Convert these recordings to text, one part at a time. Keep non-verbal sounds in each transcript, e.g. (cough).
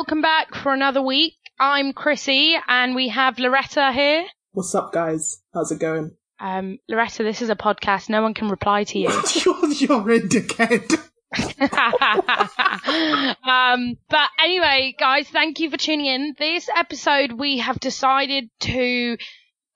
Blasian Radio. Hello, welcome back for another week. I'm Chrissy and we have Loretta here. What's up, guys? How's it going? Um, Loretta, this is a podcast. No one can reply to you. (laughs) you're, you're in dickhead. (laughs) um, but anyway, guys, thank you for tuning in. This episode, we have decided to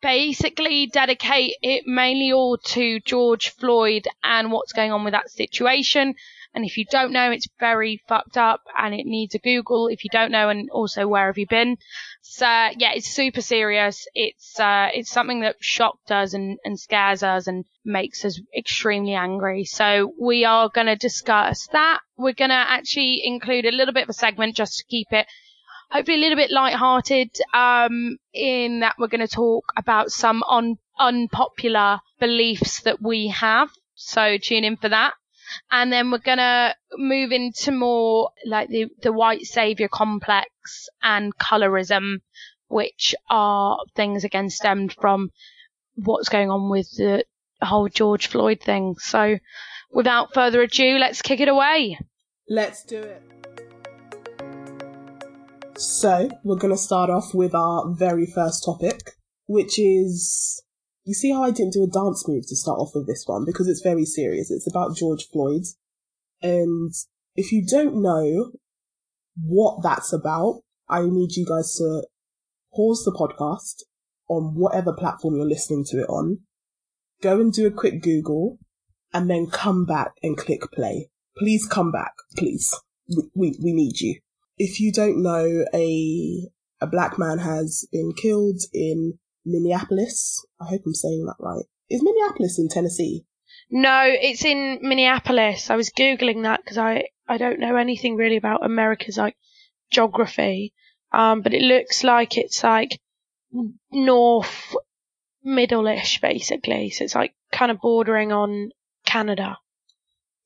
basically dedicate it mainly all to George Floyd and what's going on with that situation. And if you don't know, it's very fucked up and it needs a Google if you don't know and also where have you been. So yeah, it's super serious. It's, uh, it's something that shocked us and, and scares us and makes us extremely angry. So we are going to discuss that. We're going to actually include a little bit of a segment just to keep it hopefully a little bit light-hearted, um, in that we're going to talk about some un- unpopular beliefs that we have. So tune in for that and then we're gonna move into more like the the white savior complex and colorism, which are things again stemmed from what's going on with the whole George Floyd thing. So, without further ado, let's kick it away. Let's do it. So, we're going to start off with our very first topic, which is you see how I didn't do a dance move to start off with this one because it's very serious. It's about George Floyd. And if you don't know what that's about, I need you guys to pause the podcast on whatever platform you're listening to it on. Go and do a quick Google and then come back and click play. Please come back, please. We, we, we need you. If you don't know, a, a black man has been killed in Minneapolis. I hope I'm saying that right. Is Minneapolis in Tennessee? No, it's in Minneapolis. I was googling that because I I don't know anything really about America's like geography. Um, but it looks like it's like north middle-ish basically. So it's like kind of bordering on Canada.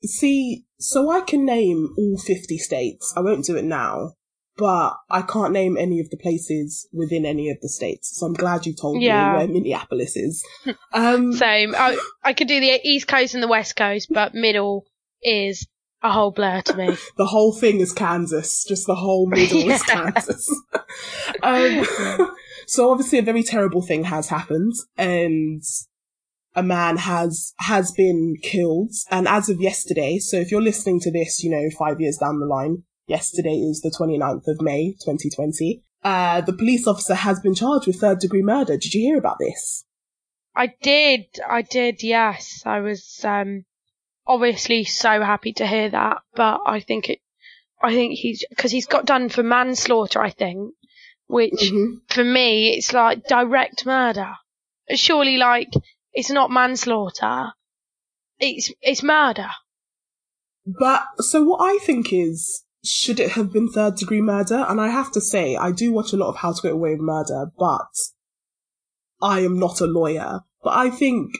See, so I can name all 50 states. I won't do it now but I can't name any of the places within any of the states. So I'm glad you told yeah. me where Minneapolis is. (laughs) Um, Same. I, I could do the East Coast and the West Coast, but middle is a whole blur to me. (laughs) the whole thing is Kansas. Just the whole middle (laughs) yeah. is Kansas. um, so obviously a very terrible thing has happened and a man has has been killed and as of yesterday so if you're listening to this you know 5 years down the line Yesterday is the 29th of May, 2020. Uh, the police officer has been charged with third degree murder. Did you hear about this? I did. I did. Yes. I was, um, obviously so happy to hear that, but I think it, I think he's, cause he's got done for manslaughter, I think, which mm-hmm. for me, it's like direct murder. Surely like, it's not manslaughter. It's, it's murder. But, so what I think is, should it have been third degree murder? And I have to say, I do watch a lot of How to Get Away with Murder, but I am not a lawyer. But I think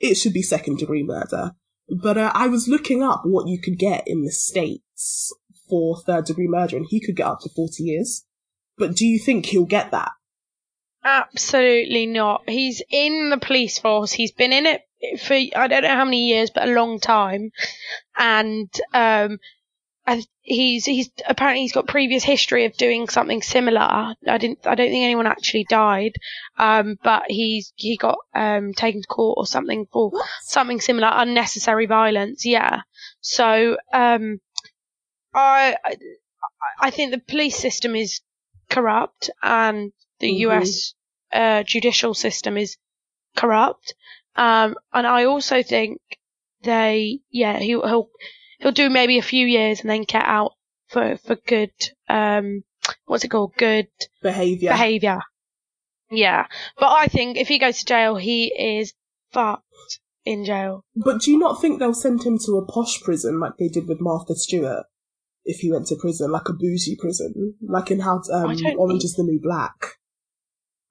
it should be second degree murder. But uh, I was looking up what you could get in the States for third degree murder, and he could get up to 40 years. But do you think he'll get that? Absolutely not. He's in the police force. He's been in it for I don't know how many years, but a long time. And um, he's he's apparently he's got previous history of doing something similar. I didn't I don't think anyone actually died, um, but he's he got um, taken to court or something for what? something similar, unnecessary violence. Yeah. So um, I I think the police system is corrupt and the mm-hmm. U.S. Uh, judicial system is corrupt. Um, and I also think they yeah he'll, he'll he'll do maybe a few years and then get out for for good um what's it called? Good behavior. behavior. Yeah. But i think if he goes to jail he is fucked in jail. But do you not think they'll send him to a posh prison like they did with martha stewart? If he went to prison like a bougie prison like in how um, orange is the new black.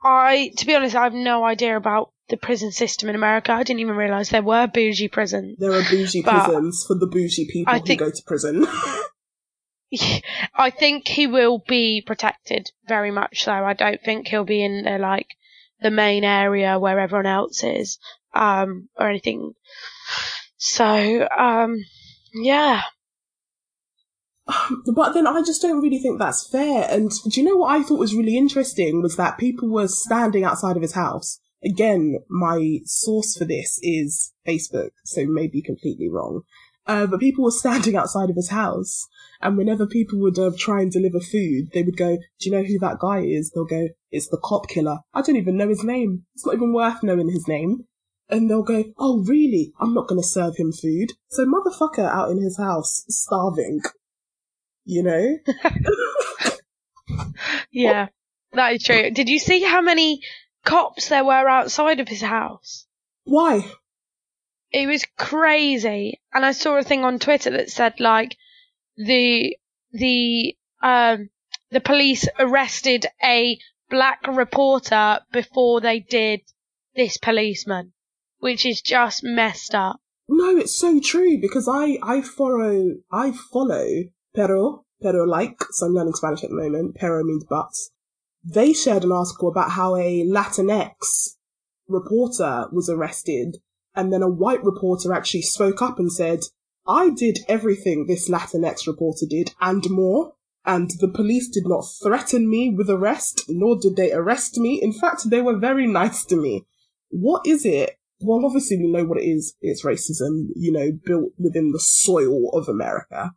I to be honest i have no idea about the prison system in America. I didn't even realize there were bougie prisons. There are bougie prisons for the bougie people I who think, go to prison. (laughs) I think he will be protected very much so. I don't think he'll be in the like the main area where everyone else is, um, or anything. So, um, yeah. (sighs) But then I just don't really think that's fair. And do you know what I thought was really interesting was that people were standing outside of his house. Again, my source for this is Facebook, so maybe completely wrong. Uh, but people were standing outside of his house, and whenever people would uh, try and deliver food, they would go, "Do you know who that guy is?" They'll go, "It's the cop killer." I don't even know his name. It's not even worth knowing his name. And they'll go, "Oh, really? I'm not going to serve him food." So motherfucker out in his house, starving. You know? (laughs) Yeah, that is true. Did you see how many cops there were outside of his house? Why? It was crazy. And I saw a thing on Twitter that said like the the um the police arrested a black reporter before they did this policeman, which is just messed up. No, it's so true because I I follow I follow Pero Pero like so I'm learning Spanish at the moment. Pero means but. They shared an article about how a Latinx reporter was arrested, and then a white reporter actually spoke up and said, "I did everything this Latinx reporter did and more." And the police did not threaten me with arrest, nor did they arrest me. In fact, they were very nice to me. What is it well, obviously we know what it is. It's racism, you know, built within the soil of America.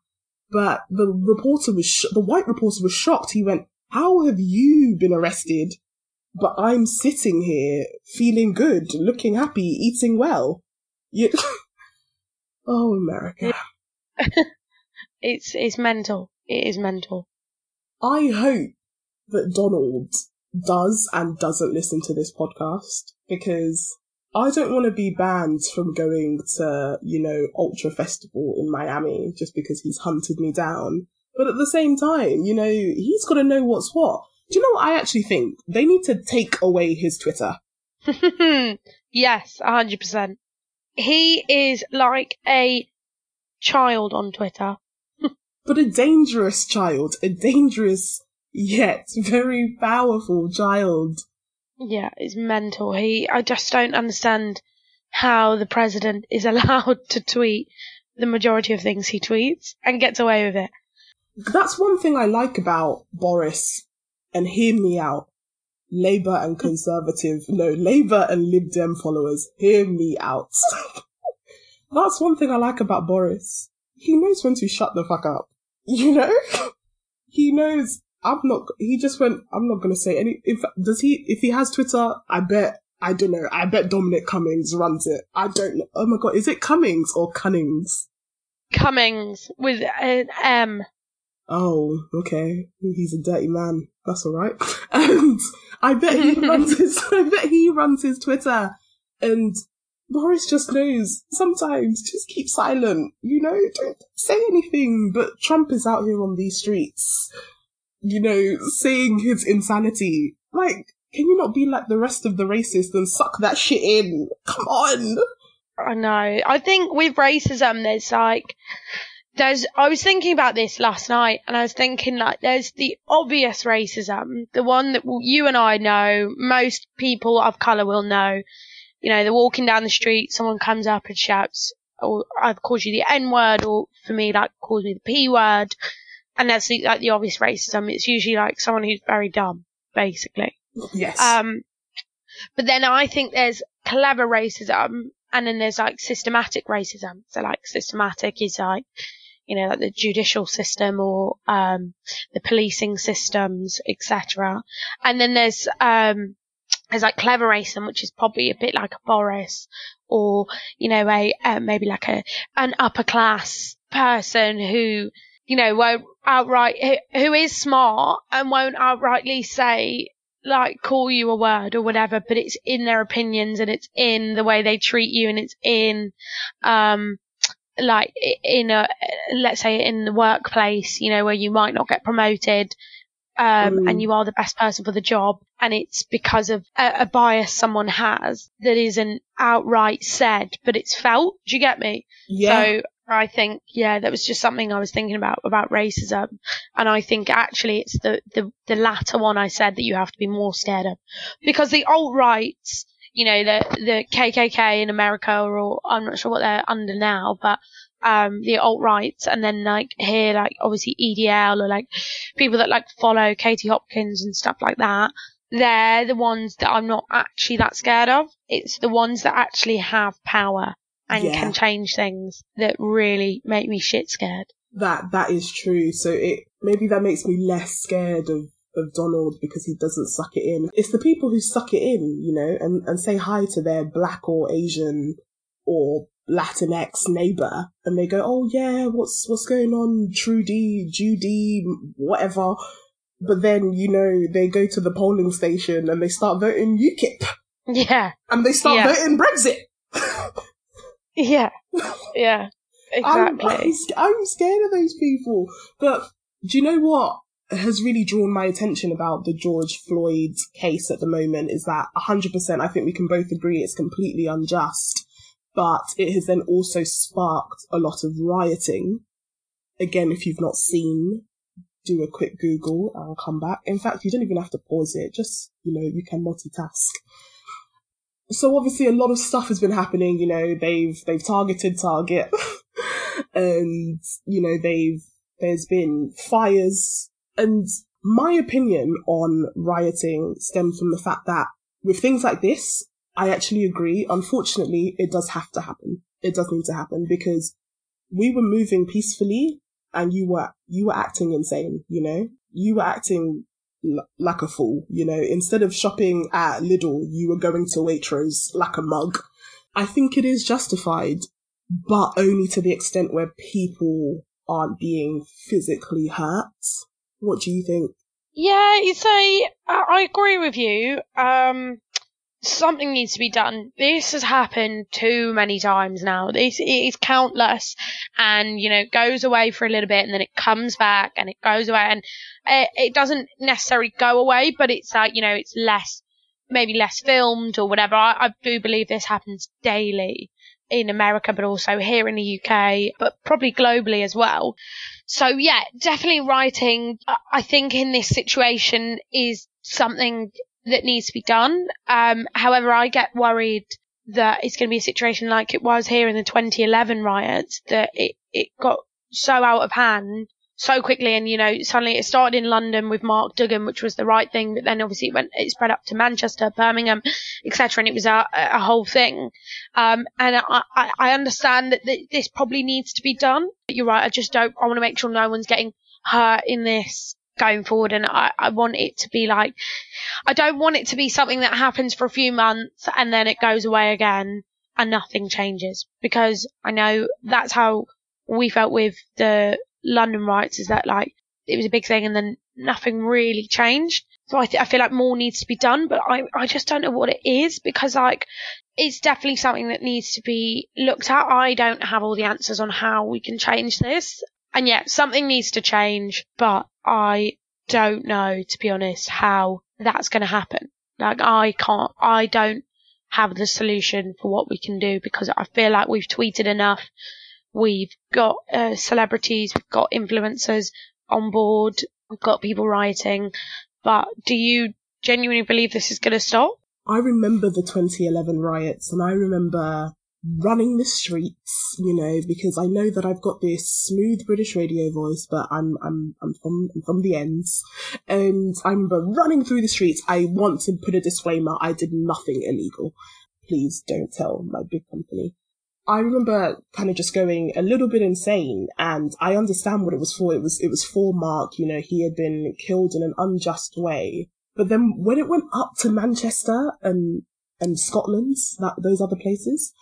But the reporter was, sh- the white reporter was shocked. He went, how have you been arrested? But I'm sitting here feeling good, looking happy, eating well. You- (laughs) oh, America. (laughs) It's it's mental. It is mental. I hope that Donald does and doesn't listen to this podcast because I don't want to be banned from going to, you know, Ultra Festival in Miami just because he's hunted me down. But at the same time, you know, he's got to know what's what. Do you know what I actually think? They need to take away his Twitter. (laughs) yes, a hundred percent. He is like a child on Twitter. (laughs) But a dangerous child, a dangerous yet very powerful child. Yeah, it's mental. He, I just don't understand how the president is (laughs) allowed to tweet the majority of things he tweets and gets away with it. That's one thing I like about Boris, and hear me out. Labour and Conservative, no, Labour and Lib Dem followers, hear me out. That's one thing I like about Boris. He knows when to shut the fuck up. You know? (laughs) he knows I'm not, he just went, I'm not gonna say any, fact, does he, if he has Twitter, I bet, I don't know, I bet Dominic Cummings runs it. I don't know. Oh my god, is it Cummings or Cunnings? Cummings with an M. Oh, okay. He's a dirty man. That's alright. (laughs) And I bet he runs (laughs) his, I bet he runs his Twitter. And Boris just knows, sometimes just keep silent, you know, don't say anything. But Trump is out here on these streets, you know, saying his insanity. Like, can you not be like the rest of the racists and suck that shit in? Come on! I know. I think with racism, there's like, there's, I was thinking about this last night and I was thinking like, there's the obvious racism, the one that you and I know, most people of colour will know. You know, they're walking down the street, someone comes up and shouts, or either calls you the N word, or for me, like, calls me the P word. And that's the, like the obvious racism. It's usually like someone who's very dumb, basically. Yes. Um, but then I think there's clever racism and then there's like systematic racism. So like systematic is like, you know, like the judicial system or, um, the policing systems, etc. And then there's, um, there's like clever racism, which is probably a bit like a Boris or, you know, a, uh, maybe like a, an upper class person who, you know, won't outright, who is smart and won't outrightly say, like call you a word or whatever, but it's in their opinions and it's in the way they treat you and it's in, um, like in a, let's say in the workplace, you know, where you might not get promoted, um, Mm. and you are the best person for the job and it's because of a, a bias someone has that isn't outright said, but it's felt. Do you get me? yeah. So I think, yeah, that was just something I was thinking about, about racism. And I think actually it's the, the, the latter one I said that you have to be more scared of. Because the alt-rights, you know, the, the KKK in America or I'm not sure what they're under now, but, um, the alt right and then like here, like obviously EDL or like people that like follow Katie Hopkins and stuff like that. They're the ones that I'm not actually that scared of. It's the ones that actually have power and Yeah. can change things that really make me shit scared. That that is true. So it maybe that makes me less scared of of Donald because he doesn't suck it in. It's the people who suck it in, you know, and and say hi to their black or Asian or Latinx neighbor, and they go, "Oh yeah, what's what's going on, Trudy, Judy, whatever." But then you know they go to the polling station and they start voting UKIP Yeah, and they start Yeah. voting Brexit. yeah, (laughs) yeah, I'm, exactly. I'm, I'm scared of those people. But do you know what has really drawn my attention about the George Floyd case at the moment is that 100% I think we can both agree it's completely unjust. But it has then also sparked a lot of rioting. Again, if you've not seen, do a quick Google and come back. In fact, you don't even have to pause it. Just, you know, you can multitask. So obviously a lot of stuff has been happening, you know, they've, they've targeted Target (laughs) and, you know, they've, there's been fires and my opinion on rioting stems from the fact that with things like this, I actually agree. Unfortunately, it does have to happen. It does need to happen because we were moving peacefully and you were, you were acting insane, you know? You were acting l- like a fool, you know? Instead of shopping at Lidl, you were going to Waitrose like a mug. I think it is justified, but only to the extent where people aren't being physically hurt. What do you think? Yeah, you say I I agree with you. Um, something needs to be done. This has happened too many times now. This is countless, and you know, it goes away for a little bit, and then it comes back, and it goes away, and it, it doesn't necessarily go away, but it's like you know, it's less, maybe less filmed or whatever. I, I do believe this happens daily in America, but also here in the UK, but probably globally as well. So yeah, definitely writing. I- think in this situation is something that needs to be done. Um, however, I get worried that it's going to be a situation like it was here in the 2011 riots, that it, it got so out of hand so quickly and you know suddenly it started in London with Mark Duggan which was the right thing but then obviously it went it spread up to Manchester Birmingham etc and it was a, a whole thing. Um and I, I, understand that this probably needs to be done but you're right I just don't I want to make sure no one's getting hurt in this going forward and I, I want it to be like I don't want it to be something that happens for a few months and then it goes away again and nothing changes because I know that's how we felt with the London riots is that like it was a big thing and then nothing really changed. So I, th- I feel like more needs to be done, but I, I just don't know what it is because like it's definitely something that needs to be looked at. I don't have all the answers on how we can change this. And yet something needs to change, but I don't know, to be honest, how that's going to happen. Like I can't, I don't have the solution for what we can do because I feel like we've tweeted enough. We've got uh, celebrities, we've got influencers on board, we've got people rioting. But do you genuinely believe this is going to stop? I remember the 2011 riots and I remember running the streets, you know, because I know that I've got this smooth British radio voice, but I'm, I'm, I'm from, I'm from the ends. And I remember running through the streets. I want to put a disclaimer. I did nothing illegal. Please don't tell my big company. I remember kind of just going a little bit insane and I understand what it was for. It was, it was for Mark, you know, he had been killed in an unjust way. But then when it went up to Manchester and, and Scotland, that, those other places,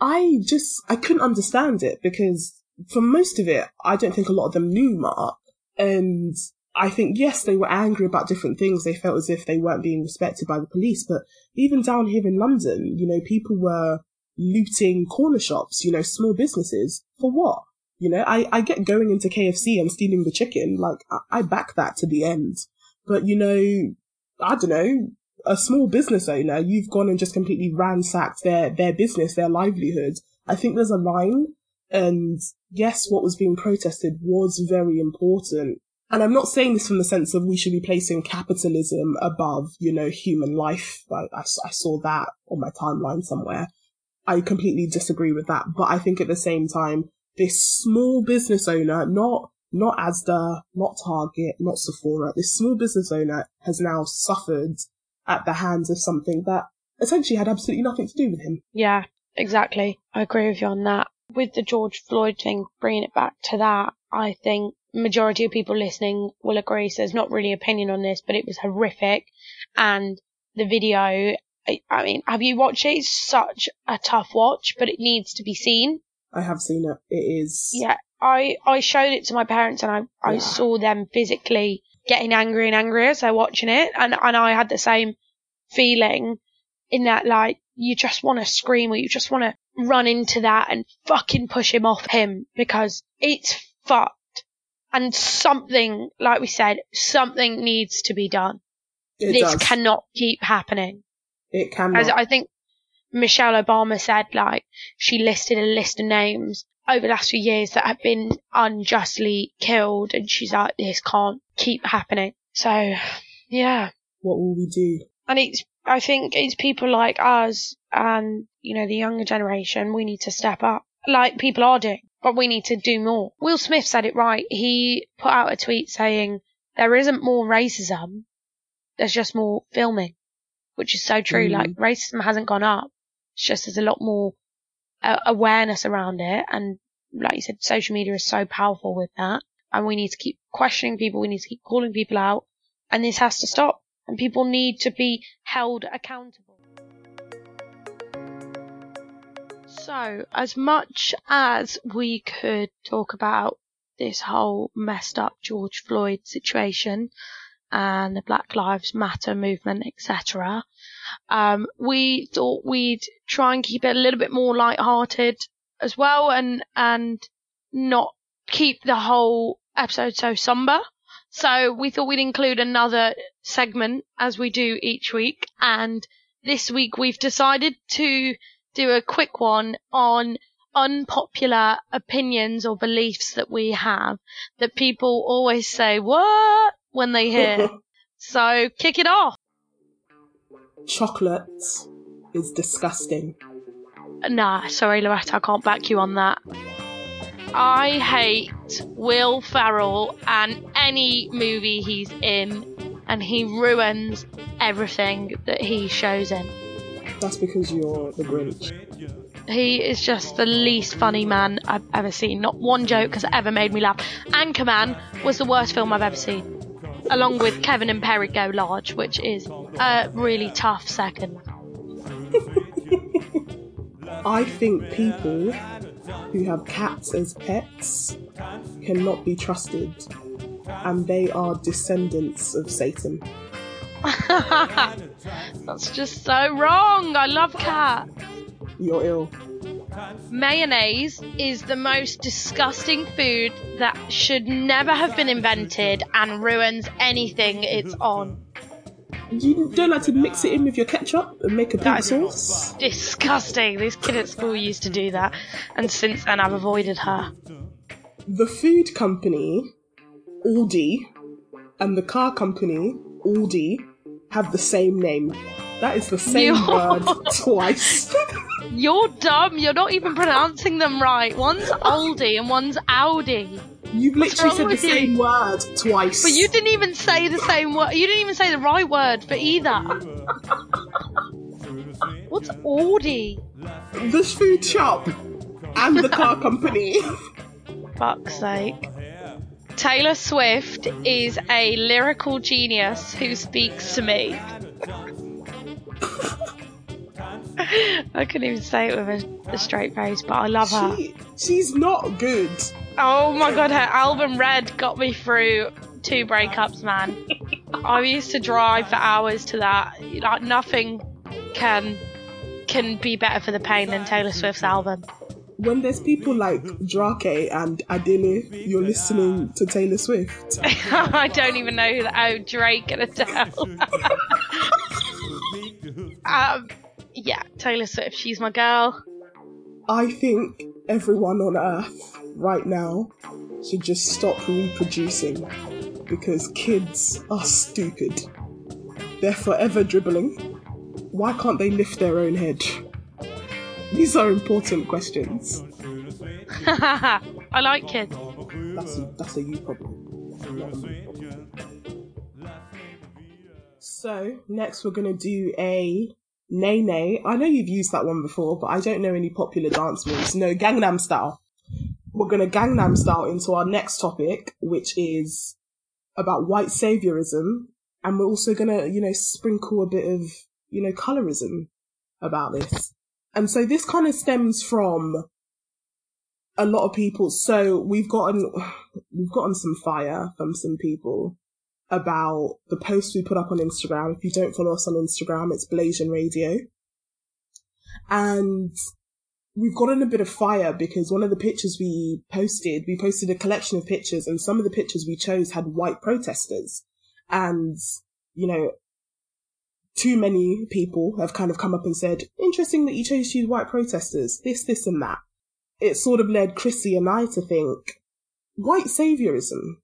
I just, I couldn't understand it because for most of it, I don't think a lot of them knew Mark. And I think, yes, they were angry about different things. They felt as if they weren't being respected by the police. But even down here in London, you know, people were looting corner shops, you know, small businesses. For what? You know, I, I get going into KFC and stealing the chicken. Like, I, I back that to the end. But, you know, I don't know, a small business owner, you've gone and just completely ransacked their, their business, their livelihood. I think there's a line. And yes, what was being protested was very important. And I'm not saying this from the sense of we should be placing capitalism above, you know, human life. I, I, I saw that on my timeline somewhere. I completely disagree with that. But I think at the same time, this small business owner, not not Asda, not Target, not Sephora, this small business owner has now suffered at the hands of something that essentially had absolutely nothing to do with him. Yeah, exactly. I agree with you on that. With the George Floyd thing, bringing it back to that, I think majority of people listening will agree. So there's not really opinion on this, but it was horrific. And the video, I, I mean, have you watched it? It's such a tough watch, but it needs to be seen. I have seen it. It is. Yeah, I, I showed it to my parents and I, I saw them physically getting angry and angrier as they're watching it. And, and I had the same feeling in that, like, you just want to scream or you just want to run into that and fucking push him off him because it's fucked. And something, like we said, something needs to be done. It this does. cannot keep happening. It cannot. As I think Michelle Obama said, like, she listed a list of names over the last few years that have been unjustly killed, and she's like, this can't keep happening. So, yeah. what will we do? And it's, I think it's people like us and, you know, the younger generation, we need to step up. Like people are doing, but we need to do more. Will Smith said it right. He put out a tweet saying, there isn't more racism, there's just more filming, which is so true. Mm. Like racism hasn't gone up. It's just there's a lot more uh, awareness around it. And like you said, social media is so powerful with that. And we need to keep questioning people. We need to keep calling people out. And this has to stop. And people need to be held accountable. So, as much as we could talk about this whole messed up George Floyd situation and the Black Lives Matter movement, etc., um, we thought we'd try and keep it a little bit more light-hearted as well, and and not keep the whole episode so somber. So we thought we'd include another segment as we do each week, and this week we've decided to do a quick one on unpopular opinions or beliefs that we have that people always say what when they hear. (laughs) so kick it off. Chocolate is disgusting. Nah, sorry, Loretta, I can't back you on that. I hate Will Ferrell and any movie he's in, and he ruins everything that he shows in. That's because you're the Grinch. He is just the least funny man I've ever seen. Not one joke has ever made me laugh. Anchorman was the worst film I've ever seen, along with Kevin and Perry Go Large, which is a really tough second. I think people who have cats as pets cannot be trusted, and they are descendants of Satan. (laughs) That's just so wrong. I love cats. You're ill. Mayonnaise is the most disgusting food that should never have been invented and ruins anything it's on. You don't like to mix it in with your ketchup and make a pink sauce? Disgusting. This kid at school used to do that, and since then I've avoided her. The food company, Aldi, and the car company, Aldi, have the same name. That is the same (laughs) word twice. (laughs) You're dumb. You're not even pronouncing them right. One's Aldi and one's Audi. You've What's literally said the you? same word twice. But you didn't even say the same word. You didn't even say the right word for either. What's Audi? The food shop and the car (laughs) company. Fuck's sake. Taylor Swift is a lyrical genius who speaks to me. (laughs) (laughs) I couldn't even say it with a, a straight face, but I love her. She, she's not good. Oh my god, her album Red got me through two breakups, man. I used to drive for hours to that. Like nothing can can be better for the pain than Taylor Swift's album. When there's people like Drake and Adele, you're listening to Taylor Swift. (laughs) I don't even know who that. Oh, Drake and Adele. (laughs) um, yeah, Taylor Swift. She's my girl. I think everyone on earth right now should just stop reproducing because kids are stupid. They're forever dribbling. Why can't they lift their own head? These are important questions. (laughs) I like kids. That's a, that's a you problem. not a me problem. So next we're gonna do a Nay Nay. I know you've used that one before, but I don't know any popular dance moves. No, Gangnam Style. We're gonna Gangnam Style into our next topic, which is about white saviorism, and we're also gonna, you know, sprinkle a bit of, you know, colorism about this. And so this kind of stems from a lot of people. So we've gotten, (sighs) we've gotten some fire from some people about the post we put up on Instagram. If you don't follow us on Instagram, it's Blasian Radio. And we've gotten a bit of fire because one of the pictures we posted, we posted a collection of pictures and some of the pictures we chose had white protesters. And, you know, too many people have kind of come up and said, interesting that you chose to use white protesters, this, this and that. It sort of led Chrissy and I to think, white saviorism,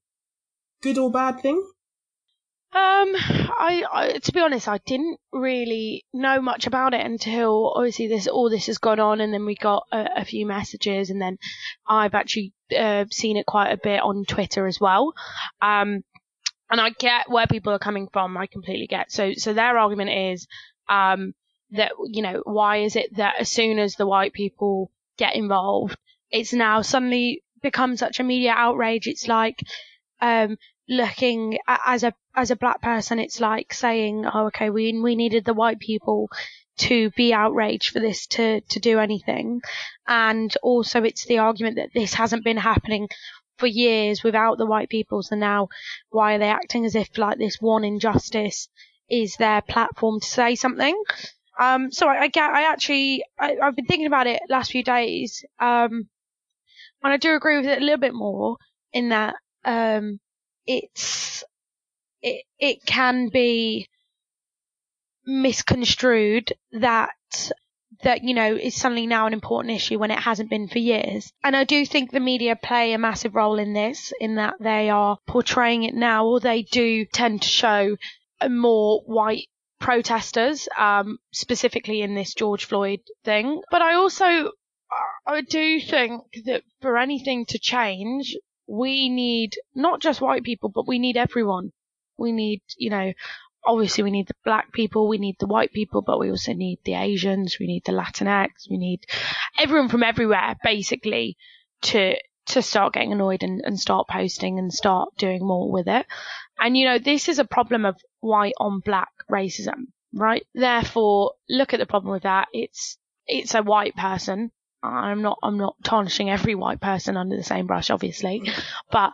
good or bad thing? Um, I, I, to be honest, I didn't really know much about it until obviously this all this has gone on, and then we got a, a few messages, and then I've actually uh, seen it quite a bit on Twitter as well. Um, and I get where people are coming from. I completely get. So, so their argument is, um, that you know, why is it that as soon as the white people get involved, it's now suddenly become such a media outrage. It's like, um, looking as a as a black person, it's like saying, "Oh, okay, we we needed the white people to be outraged for this to to do anything," and also it's the argument that this hasn't been happening for years without the white people, so now why are they acting as if like this one injustice is their platform to say something? Um, so I, I get, I actually, I, have been thinking about it last few days, um, and I do agree with it a little bit more in that, um, it's it it can be misconstrued that that you know is suddenly now an important issue when it hasn't been for years. And I do think the media play a massive role in this, in that they are portraying it now, or they do tend to show more white protesters, um, specifically in this George Floyd thing. But I also I do think that for anything to change, we need not just white people, but we need everyone. We need, you know, obviously we need the black people, we need the white people, but we also need the Asians, we need the Latinx, we need everyone from everywhere basically to to start getting annoyed and, and start posting and start doing more with it. And you know, this is a problem of white on black racism, right? Therefore, look at the problem with that. It's it's a white person I'm not I'm not tarnishing every white person under the same brush, obviously, (laughs) but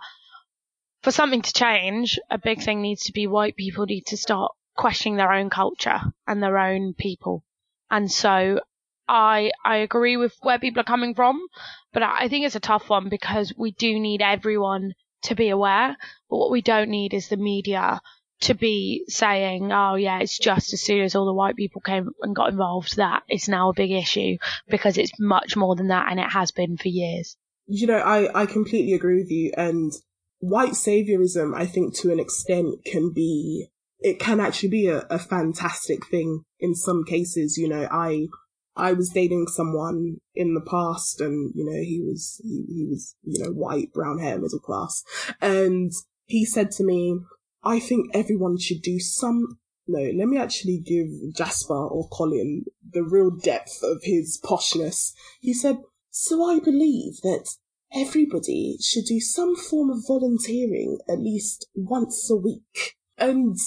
for something to change, a big thing needs to be white people need to start questioning their own culture and their own people. And so I I agree with where people are coming from, but I think it's a tough one because we do need everyone to be aware, but what we don't need is the media to be saying, oh yeah, it's just as soon as all the white people came and got involved that it's now a big issue because it's much more than that and it has been for years. You know, I, I completely agree with you and white saviorism, I think to an extent can be, it can actually be a, a fantastic thing in some cases. You know, I, I was dating someone in the past and, you know, he was, he, he was, you know, white, brown hair, middle class. And he said to me, I think everyone should do some. No, let me actually give Jasper or Colin the real depth of his poshness. He said, So I believe that everybody should do some form of volunteering at least once a week. And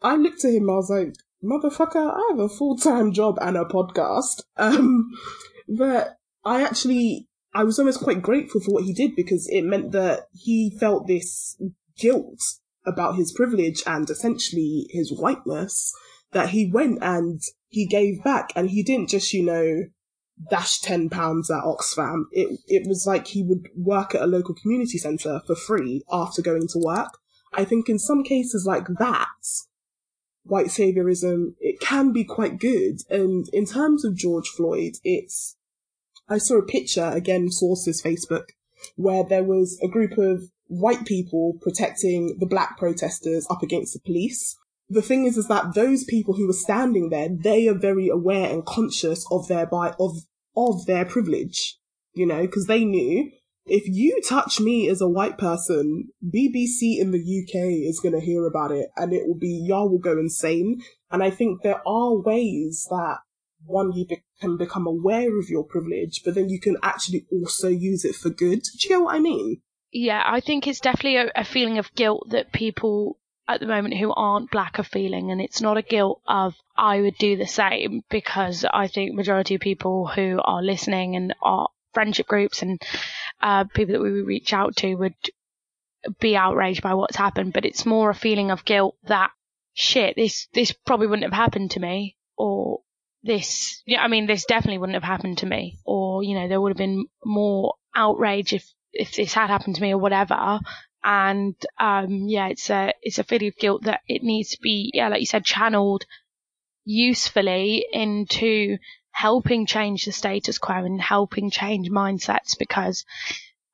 I looked at him, I was like, motherfucker, I have a full time job and a podcast. Um, but I actually, I was almost quite grateful for what he did because it meant that he felt this guilt about his privilege and essentially his whiteness that he went and he gave back and he didn't just, you know, dash 10 pounds at Oxfam. It, it was like he would work at a local community centre for free after going to work. I think in some cases like that, white saviorism, it can be quite good. And in terms of George Floyd, it's, I saw a picture, again, sources Facebook, where there was a group of white people protecting the black protesters up against the police. The thing is, is that those people who were standing there, they are very aware and conscious of their by of of their privilege. you know, because they knew if you touch me as a white person, BBC in the UK is going to hear about it and it will be, y'all will go insane. And I think there are ways that one, you be- can become aware of your privilege, but then you can actually also use it for good. Do you get what I mean? Yeah, I think it's definitely a, a feeling of guilt that people at the moment who aren't black are feeling and it's not a guilt of I would do the same because I think majority of people who are listening and are friendship groups and uh, people that we would reach out to would be outraged by what's happened, but it's more a feeling of guilt that shit, this this probably wouldn't have happened to me, or this, yeah, I mean, this definitely wouldn't have happened to me, or you know, there would have been more outrage if if this had happened to me or whatever. And um, yeah, it's a it's a feeling of guilt that it needs to be, yeah, like you said, channeled usefully into helping change the status quo and helping change mindsets because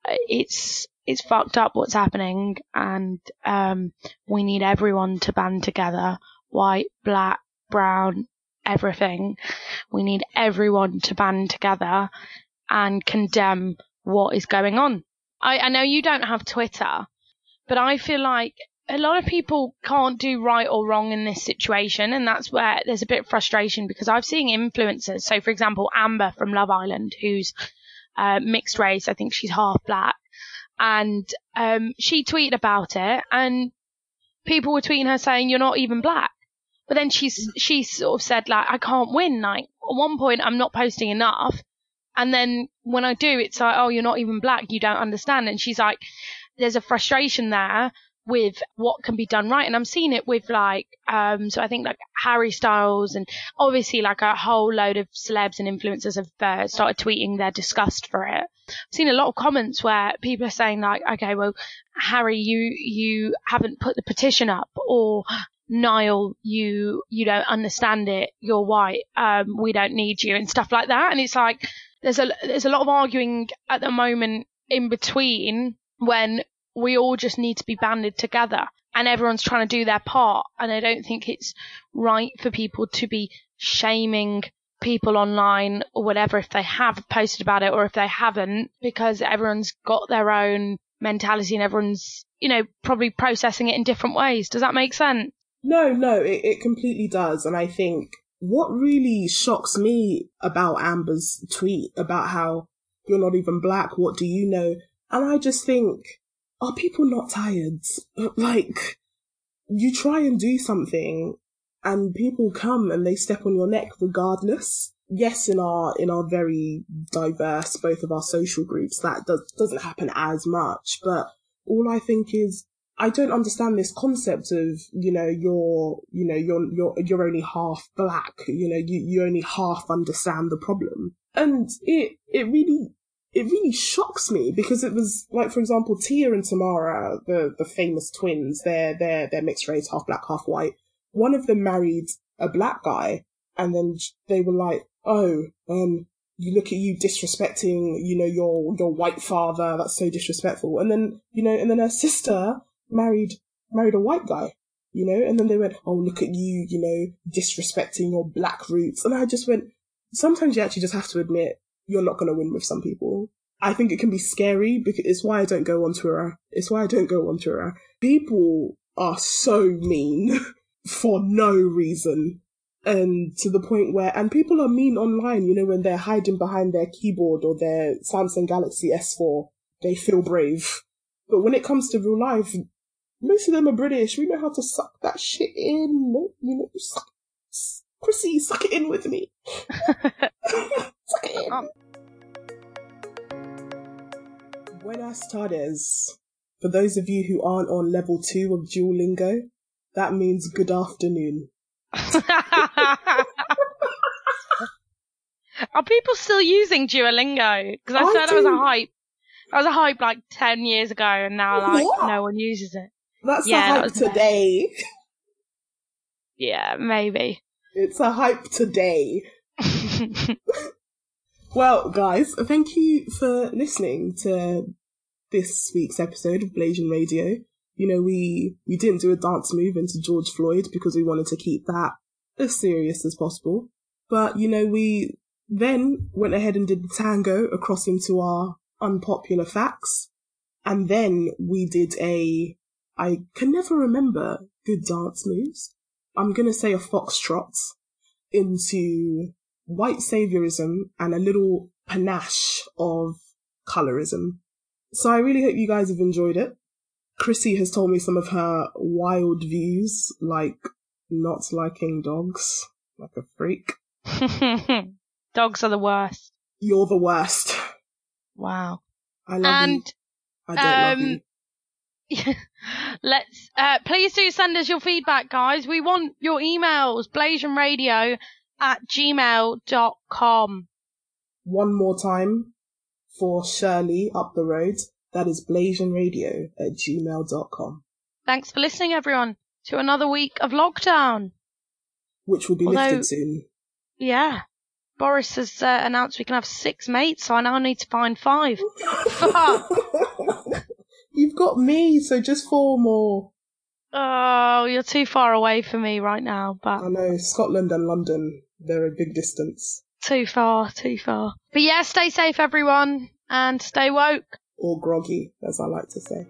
it's it's fucked up what's happening and um, we need everyone to band together white black brown everything we need everyone to band together and condemn what is going on I, I know you don't have twitter but i feel like a lot of people can't do right or wrong in this situation, and that's where there's a bit of frustration because I've seen influencers. So, for example, Amber from Love Island, who's uh, mixed race, I think she's half black, and um, she tweeted about it, and people were tweeting her saying, "You're not even black." But then she's she sort of said like, "I can't win." Like at one point, I'm not posting enough, and then when I do, it's like, "Oh, you're not even black. You don't understand." And she's like, "There's a frustration there." with what can be done right. And I'm seeing it with like, um, so I think like Harry Styles and obviously like a whole load of celebs and influencers have uh, started tweeting their disgust for it. I've seen a lot of comments where people are saying like, okay, well, Harry, you, you haven't put the petition up or Niall, you, you don't understand it. You're white. Um, we don't need you and stuff like that. And it's like, there's a, there's a lot of arguing at the moment in between when we all just need to be banded together and everyone's trying to do their part. And I don't think it's right for people to be shaming people online or whatever if they have posted about it or if they haven't because everyone's got their own mentality and everyone's, you know, probably processing it in different ways. Does that make sense? No, no, it, it completely does. And I think what really shocks me about Amber's tweet about how you're not even black, what do you know? And I just think are people not tired? (laughs) Like, you try and do something and people come and they step on your neck regardless. Yes, in our, in our very diverse, both of our social groups, that does, doesn't happen as much, but all I think is, I don't understand this concept of, you know, you're, you know, you're, you're, you're only half black, you know, you, you only half understand the problem. And it, it really it really shocks me because it was like, for example, Tia and Tamera, the, the famous twins, they're, they're, they're mixed race, half black, half white. One of them married a black guy and then they were like, oh, um, you look at you disrespecting, you know, your, your white father. That's so disrespectful. And then, you know, and then her sister married, married a white guy, you know, and then they went, oh, look at you, you know, disrespecting your black roots. And I just went, sometimes you actually just have to admit you're not going to win with some people. I think it can be scary because it's why I don't go on Twitter. It's why I don't go on Twitter. People are so mean (laughs) for no reason. And to the point where, and people are mean online, you know, when they're hiding behind their keyboard or their Samsung Galaxy S4, they feel brave. But when it comes to real life, most of them are British. We know how to suck that shit in. You know, suck, Chrissy, suck it in with me. (laughs) suck it in. Um. Buenas tardes. For those of you who aren't on level two of Duolingo, that means good afternoon. (laughs) Are people still using Duolingo? Because I, I said it was a hype. That was a hype like 10 years ago and now like what? no one uses it. That's yeah, the hype today. Yeah, maybe. It's a hype today. (laughs) well, guys, thank you for listening to this week's episode of Blasian Radio. You know, we, we didn't do a dance move into George Floyd because we wanted to keep that as serious as possible. But, you know, we, Then went ahead and did the tango across into our unpopular facts. And then we did a, I can never remember good dance moves. I'm gonna say a foxtrot into white saviorism and a little panache of colorism. So I really hope you guys have enjoyed it. Chrissy has told me some of her wild views, like not liking dogs, like a freak. (laughs) Dogs are the worst. You're the worst. Wow. I love and you. I don't love um, you. (laughs) let's uh, please do send us your feedback, guys. We want your emails. BlasianRadio at gmail.com. One more time for Shirley up the road. That is blasianradio at gmail.com, Thanks for listening, everyone, to another week of lockdown. which will be Although- lifted soon. Yeah. Boris has uh, announced we can have six mates, so I now need to find five. (laughs) Fuck. (laughs) You've got me, so just four more. Oh, you're too far away for me right now, but I know Scotland and London, they're a big distance. too far, too far. But yeah, stay safe, everyone, and stay woke. Or groggy, as I like to say.